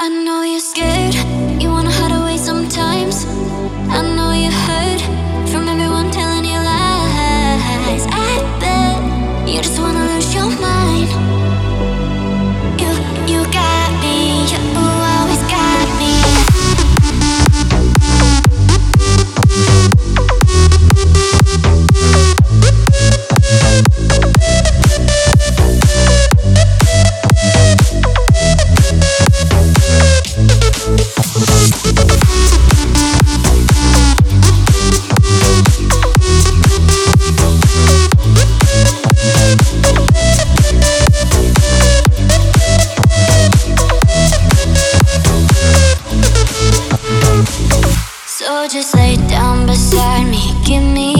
I know you're scared. just lay down beside me. Give me